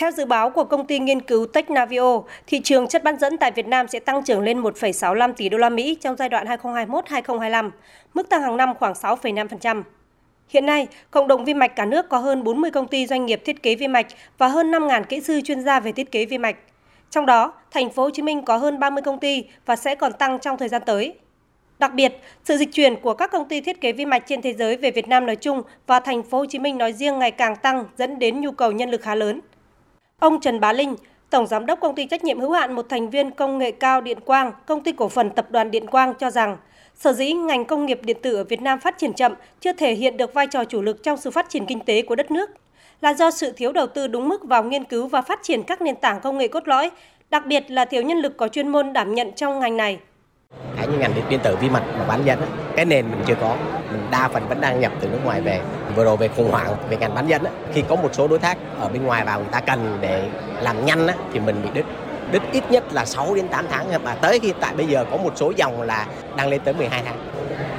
Theo dự báo của công ty nghiên cứu Technavio, thị trường chất bán dẫn tại Việt Nam sẽ tăng trưởng lên 1,65 tỷ đô la Mỹ trong giai đoạn 2021-2025, mức tăng hàng năm khoảng 6,5%. Hiện nay, cộng đồng vi mạch cả nước có hơn 40 công ty doanh nghiệp thiết kế vi mạch và hơn 5.000 kỹ sư chuyên gia về thiết kế vi mạch. Trong đó, thành phố Hồ Chí Minh có hơn 30 công ty và sẽ còn tăng trong thời gian tới. Đặc biệt, sự dịch chuyển của các công ty thiết kế vi mạch trên thế giới về Việt Nam nói chung và thành phố Hồ Chí Minh nói riêng ngày càng tăng dẫn đến nhu cầu nhân lực khá lớn. Ông Trần Bá Linh, Tổng Giám đốc Công ty Trách nhiệm hữu hạn một thành viên công nghệ cao Điện Quang, Công ty cổ phần Tập đoàn Điện Quang cho rằng, sở dĩ ngành công nghiệp điện tử ở Việt Nam phát triển chậm, chưa thể hiện được vai trò chủ lực trong sự phát triển kinh tế của đất nước, là do sự thiếu đầu tư đúng mức vào nghiên cứu và phát triển các nền tảng công nghệ cốt lõi, đặc biệt là thiếu nhân lực có chuyên môn đảm nhận trong ngành này. Cả như ngành điện tử vi mạch và bán dẫn, cái nền mình chưa có, mình đa phần vẫn đang nhập từ nước ngoài về. Vừa rồi về khủng hoảng về ngành bán dẫn, khi có một số đối tác ở bên ngoài vào người ta cần để làm nhanh thì mình bị đứt đứt ít nhất là 6 đến 8 tháng mà tới hiện tại bây giờ có một số dòng là đang lên tới 12 tháng.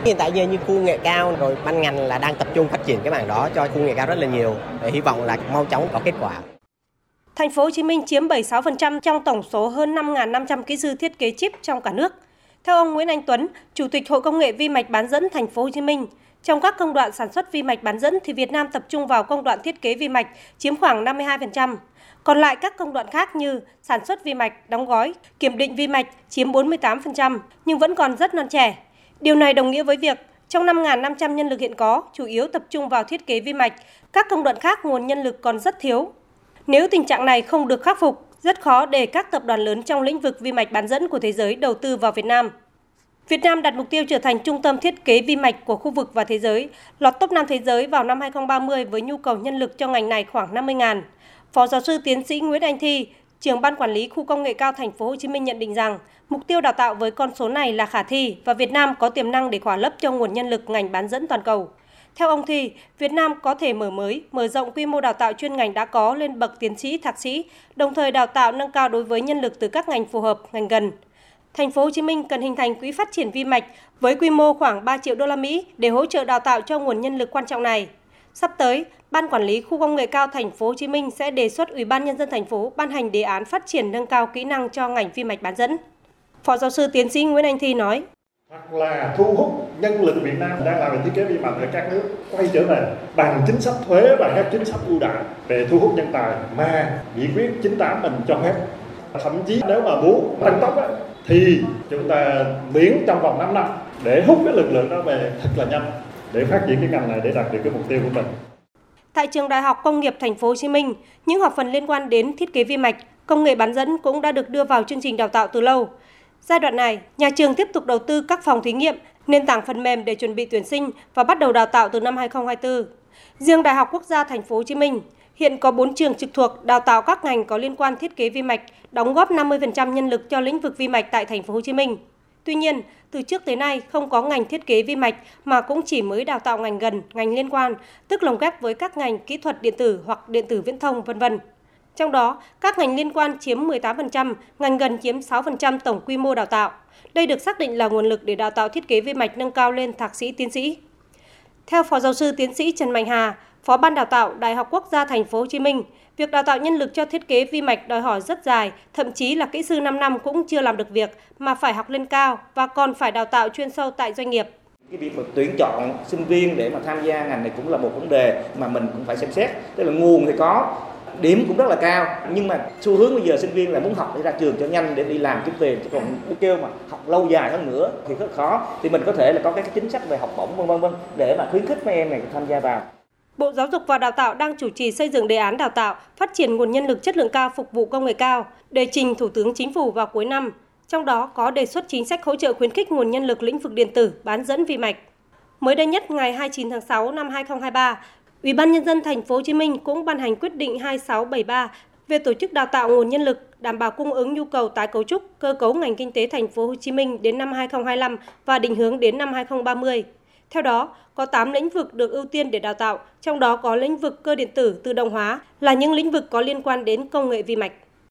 Hiện tại như, như khu nghệ cao rồi ban ngành là đang tập trung phát triển cái mảng đó cho khu nghệ cao rất là nhiều để hy vọng là mau chóng có kết quả. Thành phố Hồ Chí Minh chiếm 76% trong tổng số hơn 5.500 kỹ sư thiết kế chip trong cả nước. Theo ông Nguyễn Anh Tuấn, Chủ tịch Hội Công nghệ Vi mạch bán dẫn Thành phố Hồ Chí Minh, trong các công đoạn sản xuất vi mạch bán dẫn thì Việt Nam tập trung vào công đoạn thiết kế vi mạch chiếm khoảng 52%. Còn lại các công đoạn khác như sản xuất vi mạch, đóng gói, kiểm định vi mạch chiếm 48% nhưng vẫn còn rất non trẻ. Điều này đồng nghĩa với việc trong 5.500 nhân lực hiện có, chủ yếu tập trung vào thiết kế vi mạch, các công đoạn khác nguồn nhân lực còn rất thiếu. Nếu tình trạng này không được khắc phục, rất khó để các tập đoàn lớn trong lĩnh vực vi mạch bán dẫn của thế giới đầu tư vào Việt Nam. Việt Nam đặt mục tiêu trở thành trung tâm thiết kế vi mạch của khu vực và thế giới, lọt top 5 thế giới vào năm 2030 với nhu cầu nhân lực cho ngành này khoảng 50.000. Phó giáo sư tiến sĩ Nguyễn Anh Thi, trưởng ban quản lý khu công nghệ cao thành phố Hồ Chí Minh nhận định rằng mục tiêu đào tạo với con số này là khả thi và Việt Nam có tiềm năng để khỏa lấp cho nguồn nhân lực ngành bán dẫn toàn cầu. Theo ông Thi, Việt Nam có thể mở mới, mở rộng quy mô đào tạo chuyên ngành đã có lên bậc tiến sĩ, thạc sĩ, đồng thời đào tạo nâng cao đối với nhân lực từ các ngành phù hợp, ngành gần. Thành phố Hồ Chí Minh cần hình thành quỹ phát triển vi mạch với quy mô khoảng 3 triệu đô la Mỹ để hỗ trợ đào tạo cho nguồn nhân lực quan trọng này. Sắp tới, Ban quản lý khu công nghệ cao thành phố Hồ Chí Minh sẽ đề xuất Ủy ban nhân dân thành phố ban hành đề án phát triển nâng cao kỹ năng cho ngành vi mạch bán dẫn. Phó giáo sư tiến sĩ Nguyễn Anh Thi nói: hoặc là thu hút nhân lực Việt Nam đang làm về thiết kế vi mạch ở các nước quay trở về bằng chính sách thuế và các chính sách ưu đãi về thu hút nhân tài mà nghị quyết 98 mình cho phép thậm chí nếu mà muốn tăng tốc ấy, thì chúng ta miễn trong vòng 5 năm để hút cái lực lượng đó về thật là nhanh để phát triển cái ngành này để đạt được cái mục tiêu của mình. Tại trường Đại học Công nghiệp Thành phố Hồ Chí Minh, những học phần liên quan đến thiết kế vi mạch, công nghệ bán dẫn cũng đã được đưa vào chương trình đào tạo từ lâu. Giai đoạn này, nhà trường tiếp tục đầu tư các phòng thí nghiệm, nền tảng phần mềm để chuẩn bị tuyển sinh và bắt đầu đào tạo từ năm 2024. Riêng Đại học Quốc gia Thành phố Hồ Chí Minh hiện có 4 trường trực thuộc đào tạo các ngành có liên quan thiết kế vi mạch, đóng góp 50% nhân lực cho lĩnh vực vi mạch tại Thành phố Hồ Chí Minh. Tuy nhiên, từ trước tới nay không có ngành thiết kế vi mạch mà cũng chỉ mới đào tạo ngành gần, ngành liên quan, tức lồng ghép với các ngành kỹ thuật điện tử hoặc điện tử viễn thông vân vân. Trong đó, các ngành liên quan chiếm 18%, ngành gần chiếm 6% tổng quy mô đào tạo. Đây được xác định là nguồn lực để đào tạo thiết kế vi mạch nâng cao lên thạc sĩ tiến sĩ. Theo Phó giáo sư tiến sĩ Trần Mạnh Hà, Phó ban đào tạo Đại học Quốc gia Thành phố Hồ Chí Minh, việc đào tạo nhân lực cho thiết kế vi mạch đòi hỏi rất dài, thậm chí là kỹ sư 5 năm cũng chưa làm được việc mà phải học lên cao và còn phải đào tạo chuyên sâu tại doanh nghiệp. Cái việc mà tuyển chọn sinh viên để mà tham gia ngành này cũng là một vấn đề mà mình cũng phải xem xét. Tức là nguồn thì có, điểm cũng rất là cao nhưng mà xu hướng bây giờ sinh viên là muốn học để ra trường cho nhanh để đi làm kiếm tiền chứ còn kêu mà học lâu dài hơn nữa thì rất khó thì mình có thể là có các chính sách về học bổng vân vân vân để mà khuyến khích mấy em này tham gia vào Bộ Giáo dục và Đào tạo đang chủ trì xây dựng đề án đào tạo, phát triển nguồn nhân lực chất lượng cao phục vụ công nghệ cao, để trình Thủ tướng Chính phủ vào cuối năm. Trong đó có đề xuất chính sách hỗ trợ khuyến khích nguồn nhân lực lĩnh vực điện tử, bán dẫn vi mạch. Mới đây nhất ngày 29 tháng 6 năm 2023, Ủy ban nhân dân thành phố Hồ Chí Minh cũng ban hành quyết định 2673 về tổ chức đào tạo nguồn nhân lực đảm bảo cung ứng nhu cầu tái cấu trúc cơ cấu ngành kinh tế thành phố Hồ Chí Minh đến năm 2025 và định hướng đến năm 2030. Theo đó, có 8 lĩnh vực được ưu tiên để đào tạo, trong đó có lĩnh vực cơ điện tử tự động hóa là những lĩnh vực có liên quan đến công nghệ vi mạch.